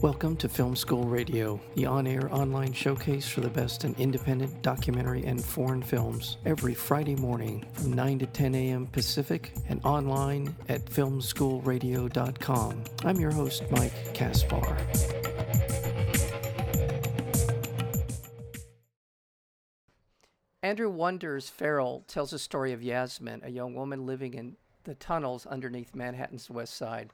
Welcome to Film School Radio, the on air online showcase for the best in independent documentary and foreign films, every Friday morning from 9 to 10 a.m. Pacific and online at filmschoolradio.com. I'm your host, Mike Kaspar. Andrew Wonder's Feral tells the story of Yasmin, a young woman living in the tunnels underneath Manhattan's West Side.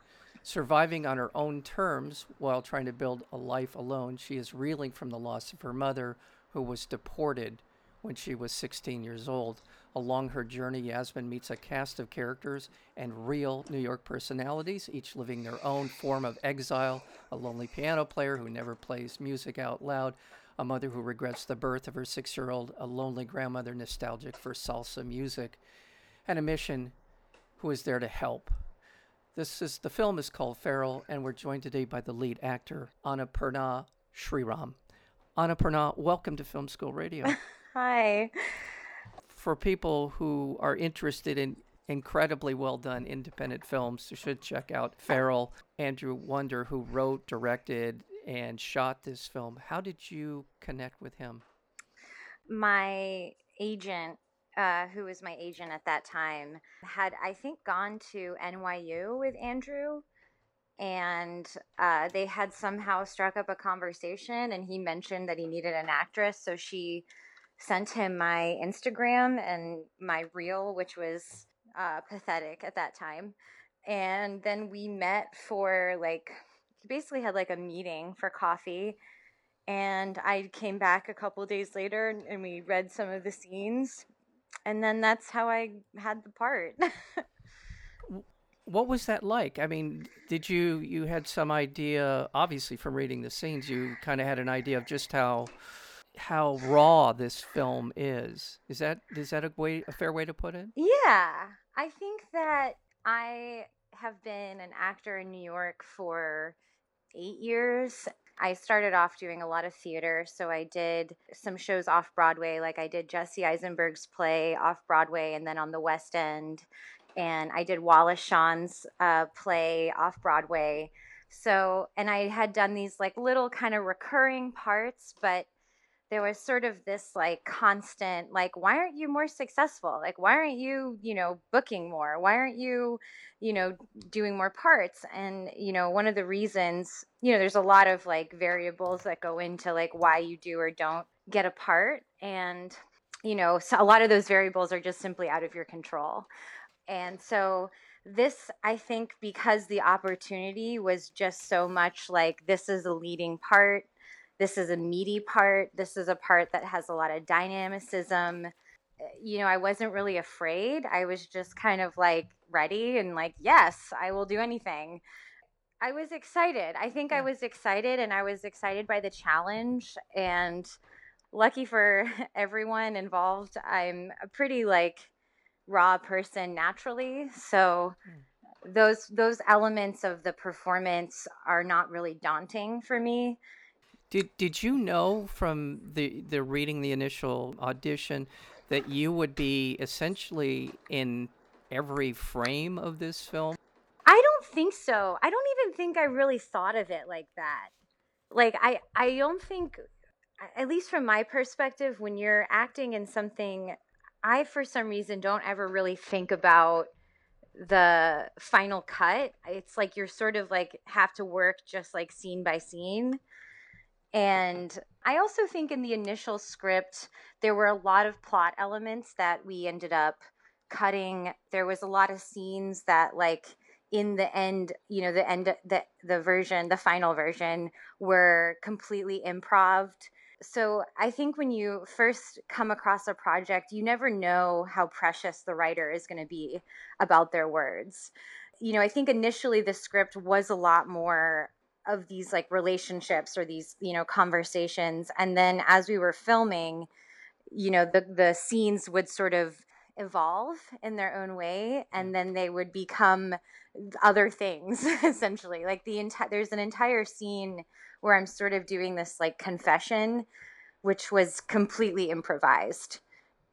Surviving on her own terms while trying to build a life alone, she is reeling from the loss of her mother, who was deported when she was 16 years old. Along her journey, Yasmin meets a cast of characters and real New York personalities, each living their own form of exile. A lonely piano player who never plays music out loud, a mother who regrets the birth of her six year old, a lonely grandmother nostalgic for salsa music, and a mission who is there to help. This is the film is called Feral, and we're joined today by the lead actor Annapurna Sriram. Annapurna, welcome to Film School Radio. Hi. For people who are interested in incredibly well done independent films, you should check out Feral. Andrew Wonder, who wrote, directed, and shot this film. How did you connect with him? My agent uh, who was my agent at that time, had I think gone to NYU with Andrew, and uh, they had somehow struck up a conversation, and he mentioned that he needed an actress, so she sent him my Instagram and my reel, which was uh, pathetic at that time, and then we met for like basically had like a meeting for coffee and I came back a couple days later and we read some of the scenes and then that's how I had the part. what was that like? I mean, did you you had some idea obviously from reading the scenes you kind of had an idea of just how how raw this film is. Is that is that a way a fair way to put it? Yeah. I think that I have been an actor in New York for 8 years I started off doing a lot of theater, so I did some shows off Broadway, like I did Jesse Eisenberg's play off Broadway and then on the West End. And I did Wallace Shawn's uh, play off Broadway. So, and I had done these like little kind of recurring parts, but there was sort of this like constant like why aren't you more successful? Like why aren't you you know booking more? Why aren't you you know doing more parts? And you know one of the reasons you know there's a lot of like variables that go into like why you do or don't get a part and you know so a lot of those variables are just simply out of your control. And so this i think because the opportunity was just so much like this is a leading part this is a meaty part. This is a part that has a lot of dynamicism. Eh, you know, I wasn't really afraid. I was just kind of like ready and like, yes, I will do anything. I was excited. I think I was excited and I was excited by the challenge and lucky for everyone involved. I'm a pretty like raw person naturally. So hmm. those those elements of the performance are not really daunting for me. Did did you know from the the reading the initial audition that you would be essentially in every frame of this film? I don't think so. I don't even think I really thought of it like that. Like I I don't think at least from my perspective when you're acting in something I for some reason don't ever really think about the final cut. It's like you're sort of like have to work just like scene by scene. And I also think in the initial script, there were a lot of plot elements that we ended up cutting. There was a lot of scenes that, like, in the end, you know, the end, the, the version, the final version, were completely improved. So I think when you first come across a project, you never know how precious the writer is going to be about their words. You know, I think initially the script was a lot more of these like relationships or these you know conversations. And then as we were filming you know the the scenes would sort of evolve in their own way and then they would become other things essentially. Like the entire there's an entire scene where i'm sort of doing this like confession which was completely improvised.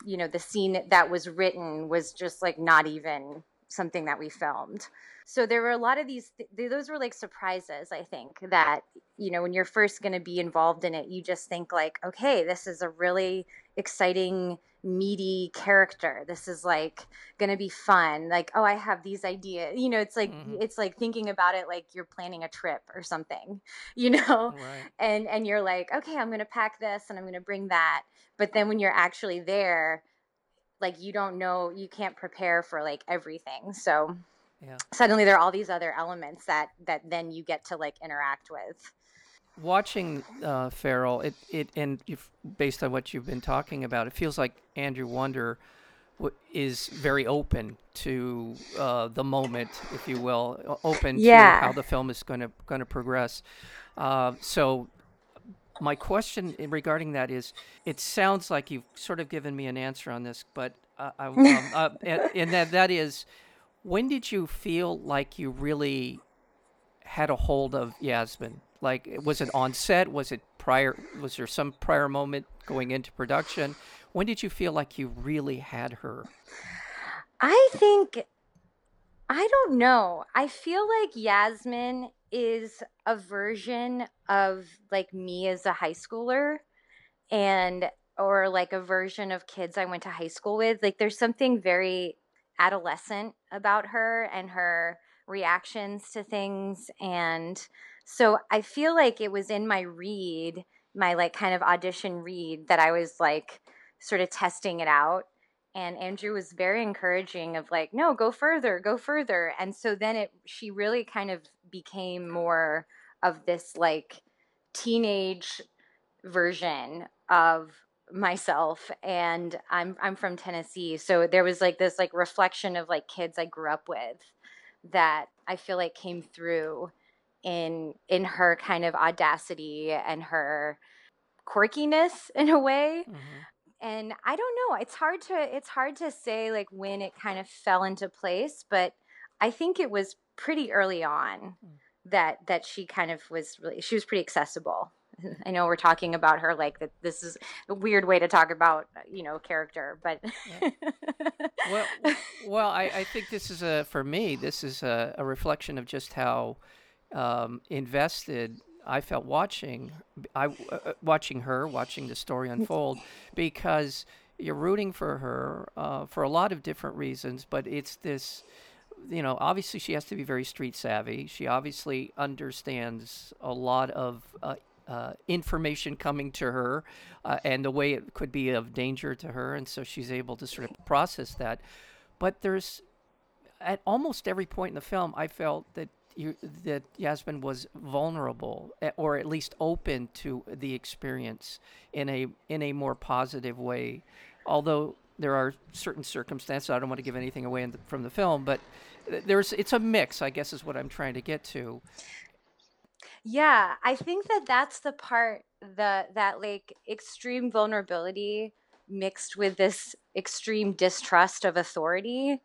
You know the scene that was written was just like not even something that we filmed. So there were a lot of these, th- those were like surprises, I think, that, you know, when you're first going to be involved in it, you just think, like, okay, this is a really exciting, meaty character. This is like going to be fun. Like, oh, I have these ideas. You know, it's like, mm-hmm. it's like thinking about it like you're planning a trip or something, you know? Right. And, and you're like, okay, I'm going to pack this and I'm going to bring that. But then when you're actually there, like you don't know you can't prepare for like everything so yeah. suddenly there are all these other elements that that then you get to like interact with watching uh, Feral, it it and based on what you've been talking about, it feels like Andrew Wonder w- is very open to uh, the moment, if you will, open yeah. to how the film is going to going to progress. Uh, so my question regarding that is it sounds like you've sort of given me an answer on this but uh, I, um, uh, and, and, that that is when did you feel like you really had a hold of Yasmin? Like was it on set? Was it prior was there some prior moment going into production? When did you feel like you really had her? I think I don't know. I feel like Yasmin is a version of like me as a high schooler and or like a version of kids I went to high school with. Like there's something very adolescent about her and her reactions to things and so I feel like it was in my read, my like kind of audition read that I was like sort of testing it out and Andrew was very encouraging of like no go further go further. And so then it she really kind of became more of this like teenage version of myself and I'm I'm from Tennessee so there was like this like reflection of like kids I grew up with that I feel like came through in in her kind of audacity and her quirkiness in a way. Mm-hmm and I don't know. It's hard to it's hard to say like when it kind of fell into place, but I think it was pretty early on mm. that that she kind of was really she was pretty accessible. I know we're talking about her like that. This is a weird way to talk about you know character, but yeah. well, well, I, I think this is a for me this is a, a reflection of just how um, invested I felt watching I uh, uh, watching her, watching the story unfold, because you're rooting for her uh, for a lot of different reasons. But it's this, you know, obviously she has to be very street savvy. She obviously understands a lot of. Uh, uh, information coming to her uh, and the way it could be of danger to her, and so she's able to sort of process that. But there's at almost every point in the film, I felt that you, that Yasmin was vulnerable eh, or at least open to the experience in a in a more positive way. Although there are certain circumstances, I don't want to give anything away the, from the film, but there's it's a mix, I guess, is what I'm trying to get to. Yeah, I think that that's the part the that like extreme vulnerability mixed with this extreme distrust of authority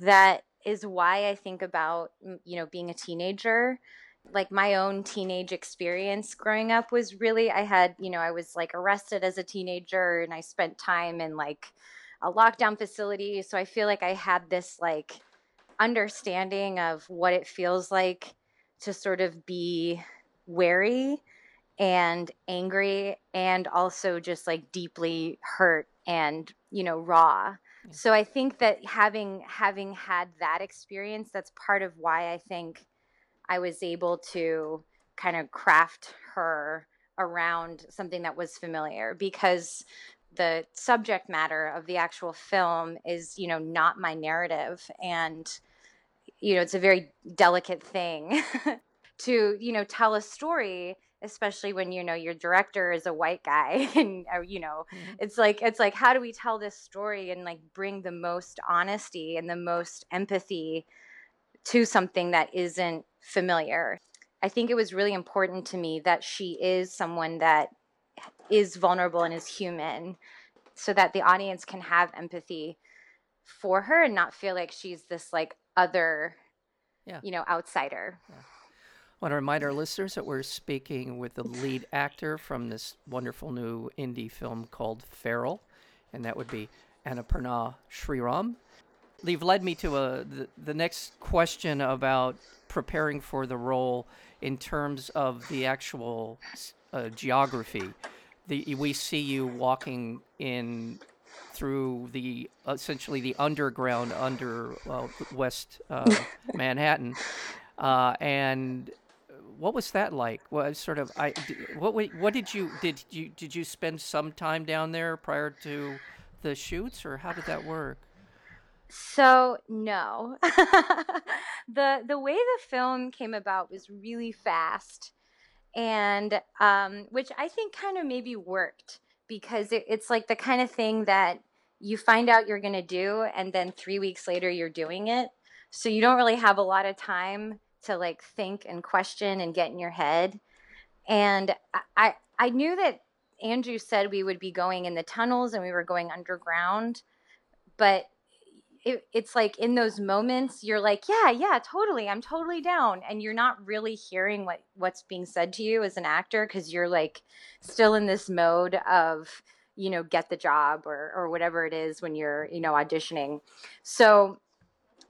that is why I think about, you know, being a teenager. Like my own teenage experience growing up was really, I had, you know, I was like arrested as a teenager and I spent time in like a lockdown facility. So I feel like I had this like understanding of what it feels like to sort of be wary and angry and also just like deeply hurt and, you know, raw so I think that having having had that experience, that's part of why I think I was able to kind of craft her around something that was familiar because the subject matter of the actual film is, you know, not my narrative. And you know, it's a very delicate thing to, you know, tell a story especially when you know your director is a white guy and uh, you know mm-hmm. it's like it's like how do we tell this story and like bring the most honesty and the most empathy to something that isn't familiar i think it was really important to me that she is someone that is vulnerable and is human so that the audience can have empathy for her and not feel like she's this like other yeah. you know outsider yeah want to remind our listeners that we're speaking with the lead actor from this wonderful new indie film called Feral, and that would be Annapurna Sriram. you've led me to a the, the next question about preparing for the role in terms of the actual uh, geography. The, we see you walking in through the essentially the underground under uh, West uh, Manhattan, uh, and what was that like? What sort of I what what did you did you did you spend some time down there prior to the shoots, or how did that work? So no, the the way the film came about was really fast, and um, which I think kind of maybe worked because it, it's like the kind of thing that you find out you're to do, and then three weeks later you're doing it. So you don't really have a lot of time to like think and question and get in your head. And I I knew that Andrew said we would be going in the tunnels and we were going underground, but it, it's like in those moments you're like yeah yeah totally i'm totally down and you're not really hearing what what's being said to you as an actor because you're like still in this mode of you know get the job or or whatever it is when you're you know auditioning so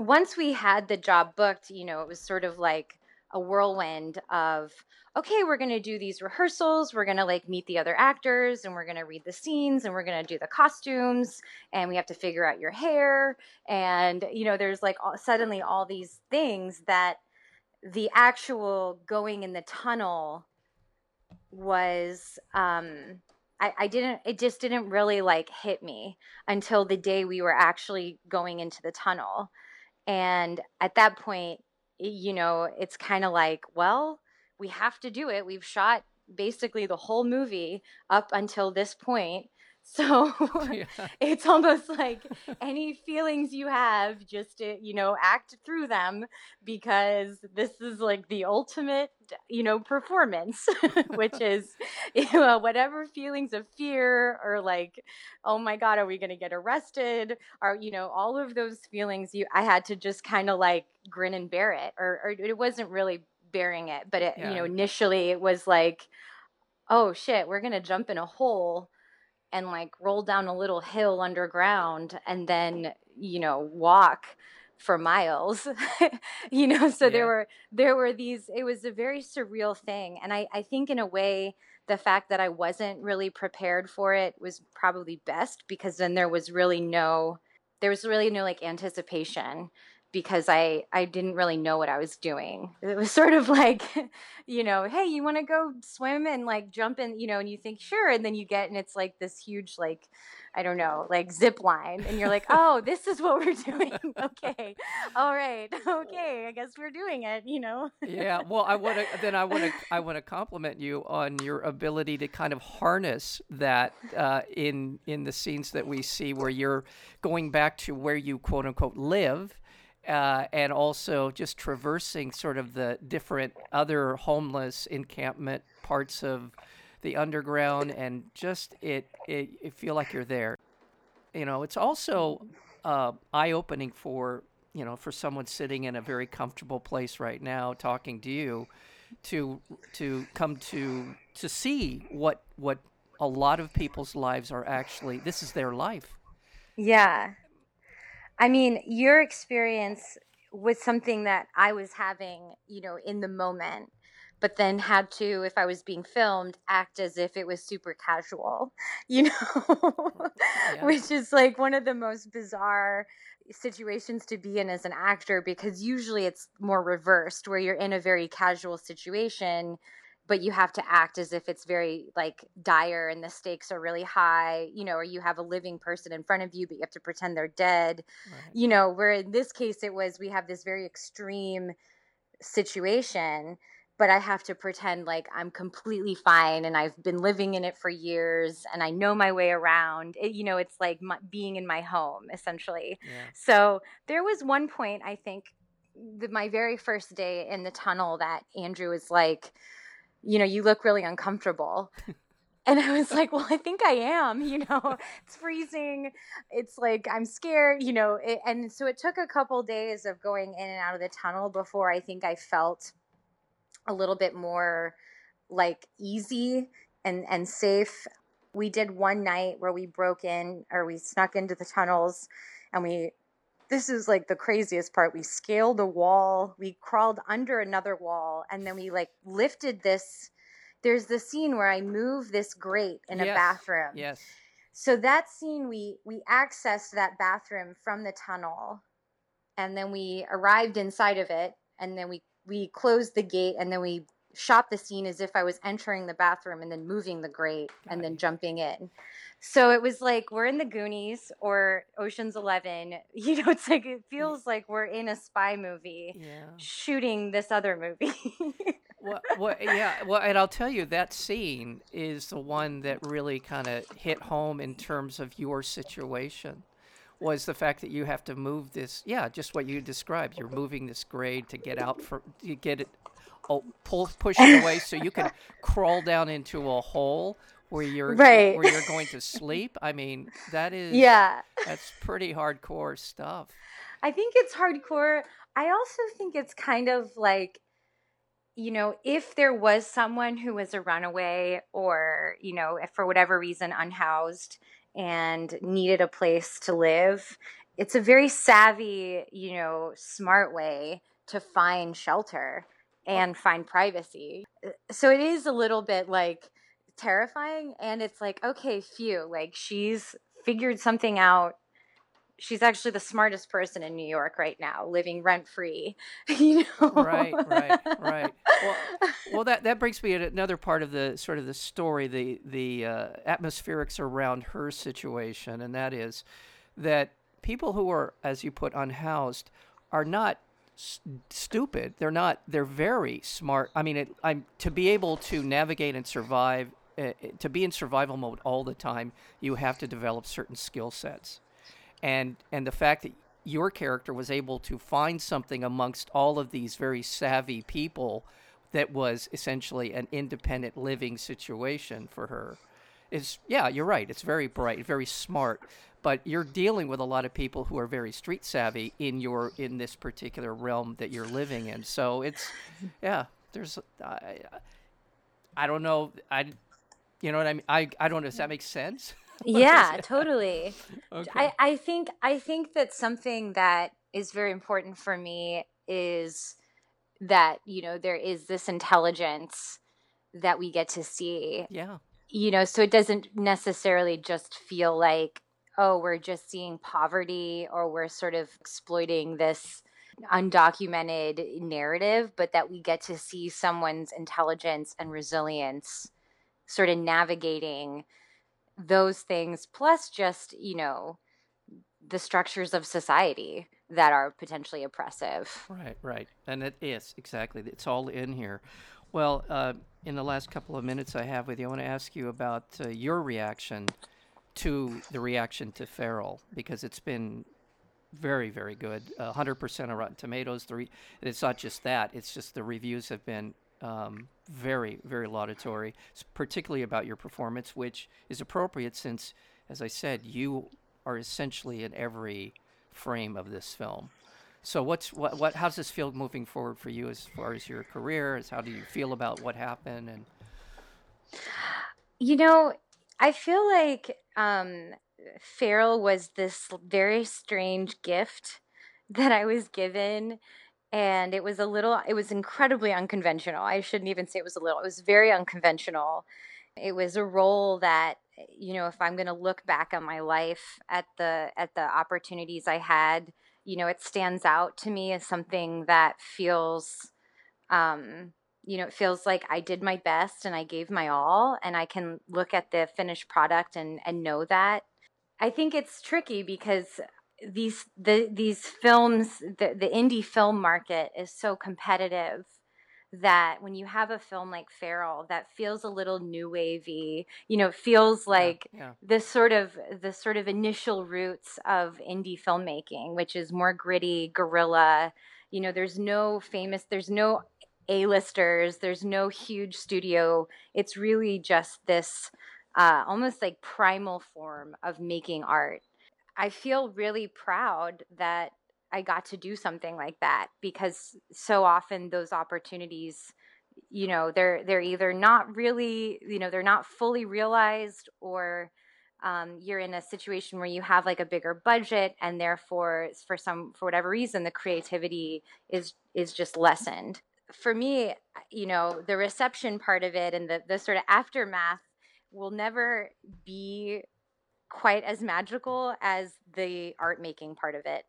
once we had the job booked you know it was sort of like a whirlwind of okay, we're going to do these rehearsals. We're going to like meet the other actors and we're going to read the scenes and we're going to do the costumes and we have to figure out your hair. And, you know, there's like all, suddenly all these things that the actual going in the tunnel was, um, I, I didn't, it just didn't really like hit me until the day we were actually going into the tunnel. And at that point, you know, it's kind of like, well, we have to do it. We've shot basically the whole movie up until this point. So yeah. it's almost like any feelings you have, just to, you know, act through them because this is like the ultimate, you know, performance, which is, you know, whatever feelings of fear or like, oh my God, are we going to get arrested? Or, you know, all of those feelings you, I had to just kind of like grin and bear it or, or it wasn't really bearing it. But it, yeah. you know, initially it was like, oh shit, we're gonna jump in a hole and like roll down a little hill underground and then you know walk for miles you know so yeah. there were there were these it was a very surreal thing and i i think in a way the fact that i wasn't really prepared for it was probably best because then there was really no there was really no like anticipation because I I didn't really know what I was doing. It was sort of like, you know, hey, you want to go swim and like jump in, you know, and you think sure, and then you get and it's like this huge like I don't know, like zip line, and you're like, oh, this is what we're doing. okay, all right, okay, I guess we're doing it. You know. yeah. Well, I want to then I want to I want to compliment you on your ability to kind of harness that uh, in in the scenes that we see where you're going back to where you quote unquote live uh, and also just traversing sort of the different other homeless encampment parts of the underground and just it, it, feel like you're there. You know it's also uh, eye-opening for you know for someone sitting in a very comfortable place right now talking to you to to come to to see what what a lot of people's lives are actually this is their life. Yeah I mean, your experience was something that I was having, you know, in the moment, but then had to, if I was being filmed, act as if it was super casual, you know, yeah. which is like one of the most bizarre situations to be in as an actor because usually it's more reversed where you're in a very casual situation but you have to act as if it's very like dire and the stakes are really high, you know, or you have a living person in front of you, but you have to pretend they're dead, right. you know, where in this case it was we have this very extreme situation but I have to pretend like I'm completely fine and I've been living in it for years and I know my way around. It, you know, it's like my, being in my home essentially. Yeah. So there was one point I think the, my very first day in the tunnel that Andrew was like, you know, you look really uncomfortable. And I was like, well, I think I am, you know, it's freezing. It's like, I'm scared, you know. It, and so it took a couple days of going in and out of the tunnel before I think I felt a little bit more like easy and, and safe. We did one night where we broke in or we snuck into the tunnels and we this is like the craziest part. We scaled a wall, we crawled under another wall, and then we like lifted this. There's the scene where I move this grate in yes. a bathroom. Yes. So that scene, we we accessed that bathroom from the tunnel, and then we arrived inside of it, and then we we closed the gate, and then we shot the scene as if I was entering the bathroom and then moving the grate Got and then jumping in. So it was like we're in the Goonies or Ocean's Eleven. You know, it's like it feels like we're in a spy movie yeah. shooting this other movie. well, well, yeah. Well, and I'll tell you that scene is the one that really kind of hit home in terms of your situation. Was the fact that you have to move this? Yeah, just what you described. You're moving this grade to get out for to get it oh, pull push it away so you can crawl down into a hole where you're right. where you're going to sleep. I mean, that is yeah, that's pretty hardcore stuff. I think it's hardcore. I also think it's kind of like you know, if there was someone who was a runaway or, you know, if for whatever reason unhoused and needed a place to live, it's a very savvy, you know, smart way to find shelter and find privacy. Uh, so it is a little bit like terrifying and it's like okay phew like she's figured something out she's actually the smartest person in New York right now, living rent free. You know? Right, right, right. Well, well, that that brings me to another part of the sort of the story, the the uh, atmospherics around her situation, and that is that people who are, as you put, unhoused, are not stupid. They're not. They're very smart. I mean, it, I'm to be able to navigate and survive. Uh, to be in survival mode all the time, you have to develop certain skill sets, and and the fact that your character was able to find something amongst all of these very savvy people that was essentially an independent living situation for her is yeah you're right it's very bright very smart but you're dealing with a lot of people who are very street savvy in your in this particular realm that you're living in. So it's yeah, there's I, I don't know I you know what I mean I I don't know does that make sense? yeah, totally. Okay. I I think I think that something that is very important for me is that you know there is this intelligence that we get to see. Yeah. You know, so it doesn't necessarily just feel like oh, we're just seeing poverty or we're sort of exploiting this undocumented narrative, but that we get to see someone's intelligence and resilience sort of navigating those things, plus just, you know, the structures of society that are potentially oppressive. Right, right. And it is, exactly. It's all in here. Well, uh, in the last couple of minutes I have with you, I want to ask you about uh, your reaction to the reaction to Feral because it's been very, very good. Uh, 100% of Rotten Tomatoes. The re- it's not just that, it's just the reviews have been um, very, very laudatory, particularly about your performance, which is appropriate since, as I said, you are essentially in every frame of this film. So what's what what how does this feel moving forward for you as far as your career? As how do you feel about what happened and you know, I feel like um, Feral was this very strange gift that I was given. And it was a little, it was incredibly unconventional. I shouldn't even say it was a little, it was very unconventional. It was a role that, you know, if I'm going to look back on my life at the, at the opportunities I had, you know, it stands out to me as something that feels, um, you know, it feels like I did my best and I gave my all, and I can look at the finished product and and know that. I think it's tricky because these the these films, the the indie film market is so competitive that when you have a film like Feral that feels a little new wavy, you know, it feels like yeah, yeah. this sort of the sort of initial roots of indie filmmaking, which is more gritty, guerrilla. You know, there's no famous, there's no a-listers. There's no huge studio. It's really just this uh, almost like primal form of making art. I feel really proud that I got to do something like that because so often those opportunities, you know, they're they're either not really, you know, they're not fully realized or um, you're in a situation where you have like a bigger budget and therefore for some for whatever reason the creativity is is just lessened for me you know the reception part of it and the, the sort of aftermath will never be quite as magical as the art making part of it.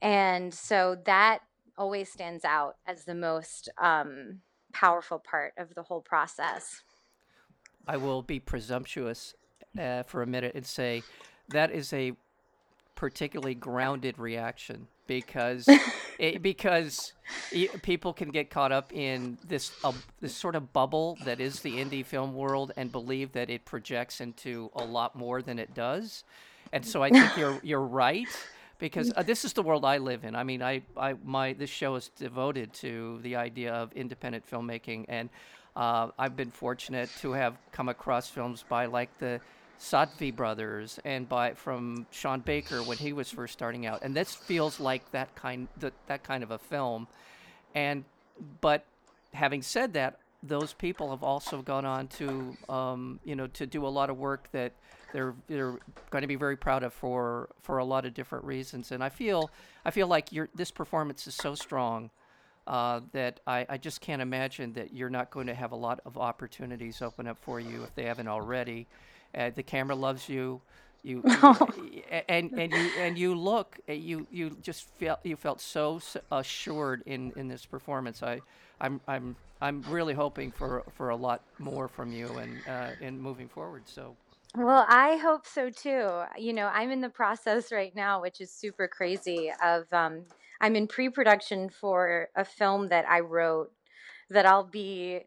And so that always stands out as the most um, powerful part of the whole process. I will be presumptuous uh, for a minute and say that is a particularly grounded reaction because it, because people can get caught up in this uh, this sort of bubble that is the indie film world and believe that it projects into a lot more than it does, and so I think you're you're right because uh, this is the world I live in. I mean, I, I my this show is devoted to the idea of independent filmmaking, and uh, I've been fortunate to have come across films by like the Safdie brothers and by from Sean Baker when he was first starting out, and this feels like that kind that that kind of a film. And but having said that, those people have also gone on to um, you know to do a lot of work that they're they're going to be very proud of for for a lot of different reasons. And I feel I feel like your this performance is so strong uh, that I, I just can't imagine that you're not going to have a lot of opportunities open up for you if they haven't already. Uh, the camera loves you. You, you and and you and you look uh, you you just felt you felt so assured in in this performance. I I'm I'm I'm really hoping for for a lot more from you and uh, in moving forward. So. Well, I hope so too. You know, I'm in the process right now, which is super crazy. Of um, I'm in pre-production for a film that I wrote that I'll be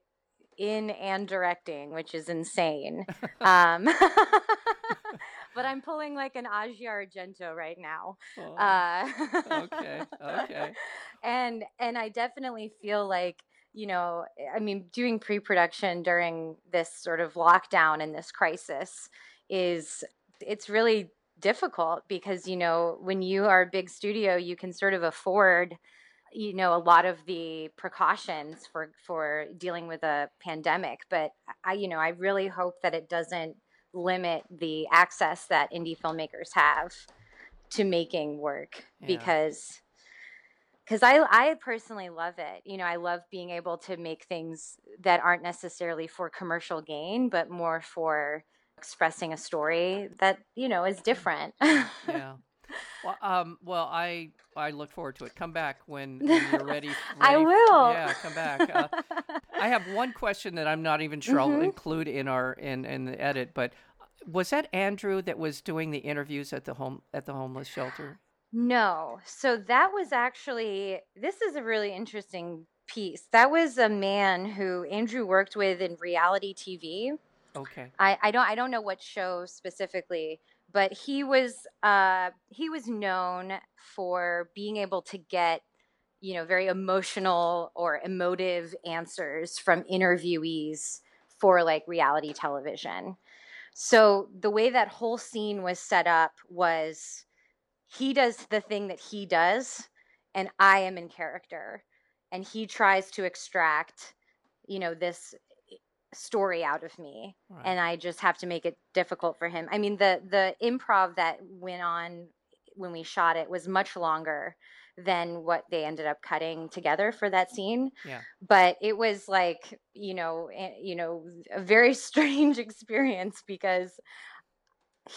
in and directing, which is insane. um, but I'm pulling like an Asia Argento right now. Oh, uh, okay, okay. And and I definitely feel like you know, I mean, doing pre-production during this sort of lockdown and this crisis is it's really difficult because you know when you are a big studio you can sort of afford you know a lot of the precautions for for dealing with a pandemic but i you know i really hope that it doesn't limit the access that indie filmmakers have to making work yeah. because because I, I personally love it you know i love being able to make things that aren't necessarily for commercial gain but more for expressing a story that you know is different. yeah. Well, um, well, I I look forward to it. Come back when, when you're ready, ready. I will. Yeah, come back. Uh, I have one question that I'm not even sure mm-hmm. I'll include in our in in the edit, but was that Andrew that was doing the interviews at the home at the homeless shelter? No. So that was actually this is a really interesting piece. That was a man who Andrew worked with in reality TV. Okay. I, I don't I don't know what show specifically, but he was uh, he was known for being able to get you know very emotional or emotive answers from interviewees for like reality television. So the way that whole scene was set up was he does the thing that he does and I am in character and he tries to extract you know this story out of me right. and i just have to make it difficult for him. I mean the the improv that went on when we shot it was much longer than what they ended up cutting together for that scene. Yeah. But it was like you know eh, you know a very strange experience because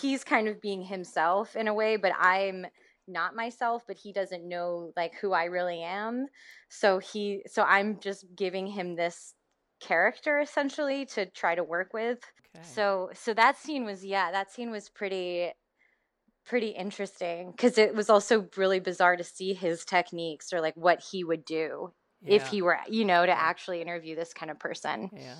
he's kind of being himself in a way but i'm not myself but he doesn't know like who i really am. So he so i'm just giving him this character essentially to try to work with. Okay. So so that scene was yeah, that scene was pretty pretty interesting because it was also really bizarre to see his techniques or like what he would do yeah. if he were you know to actually interview this kind of person. Yeah.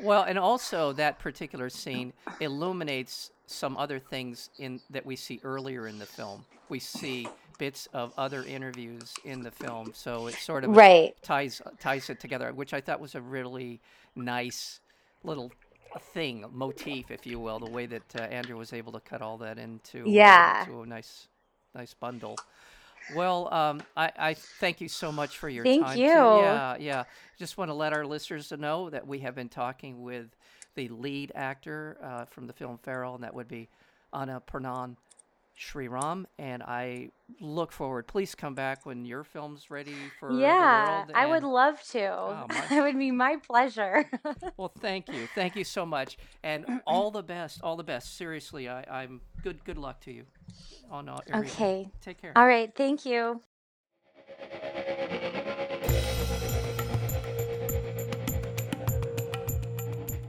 Well, and also that particular scene illuminates some other things in that we see earlier in the film. We see bits of other interviews in the film, so it sort of right. ties ties it together, which I thought was a really nice little thing, motif, if you will, the way that uh, Andrew was able to cut all that into uh, yeah uh, to a nice nice bundle. Well, um, I, I thank you so much for your thank time. Thank you. Yeah, yeah. Just want to let our listeners know that we have been talking with the lead actor uh, from the film Feral, and that would be Anna Purnan Sriram. And I look forward. Please come back when your film's ready for yeah, the world. Yeah, I would love to. Oh, it would be my pleasure. well, thank you, thank you so much, and all the best, all the best. Seriously, I, I'm good. Good luck to you. On okay. Take care. All right. Thank you.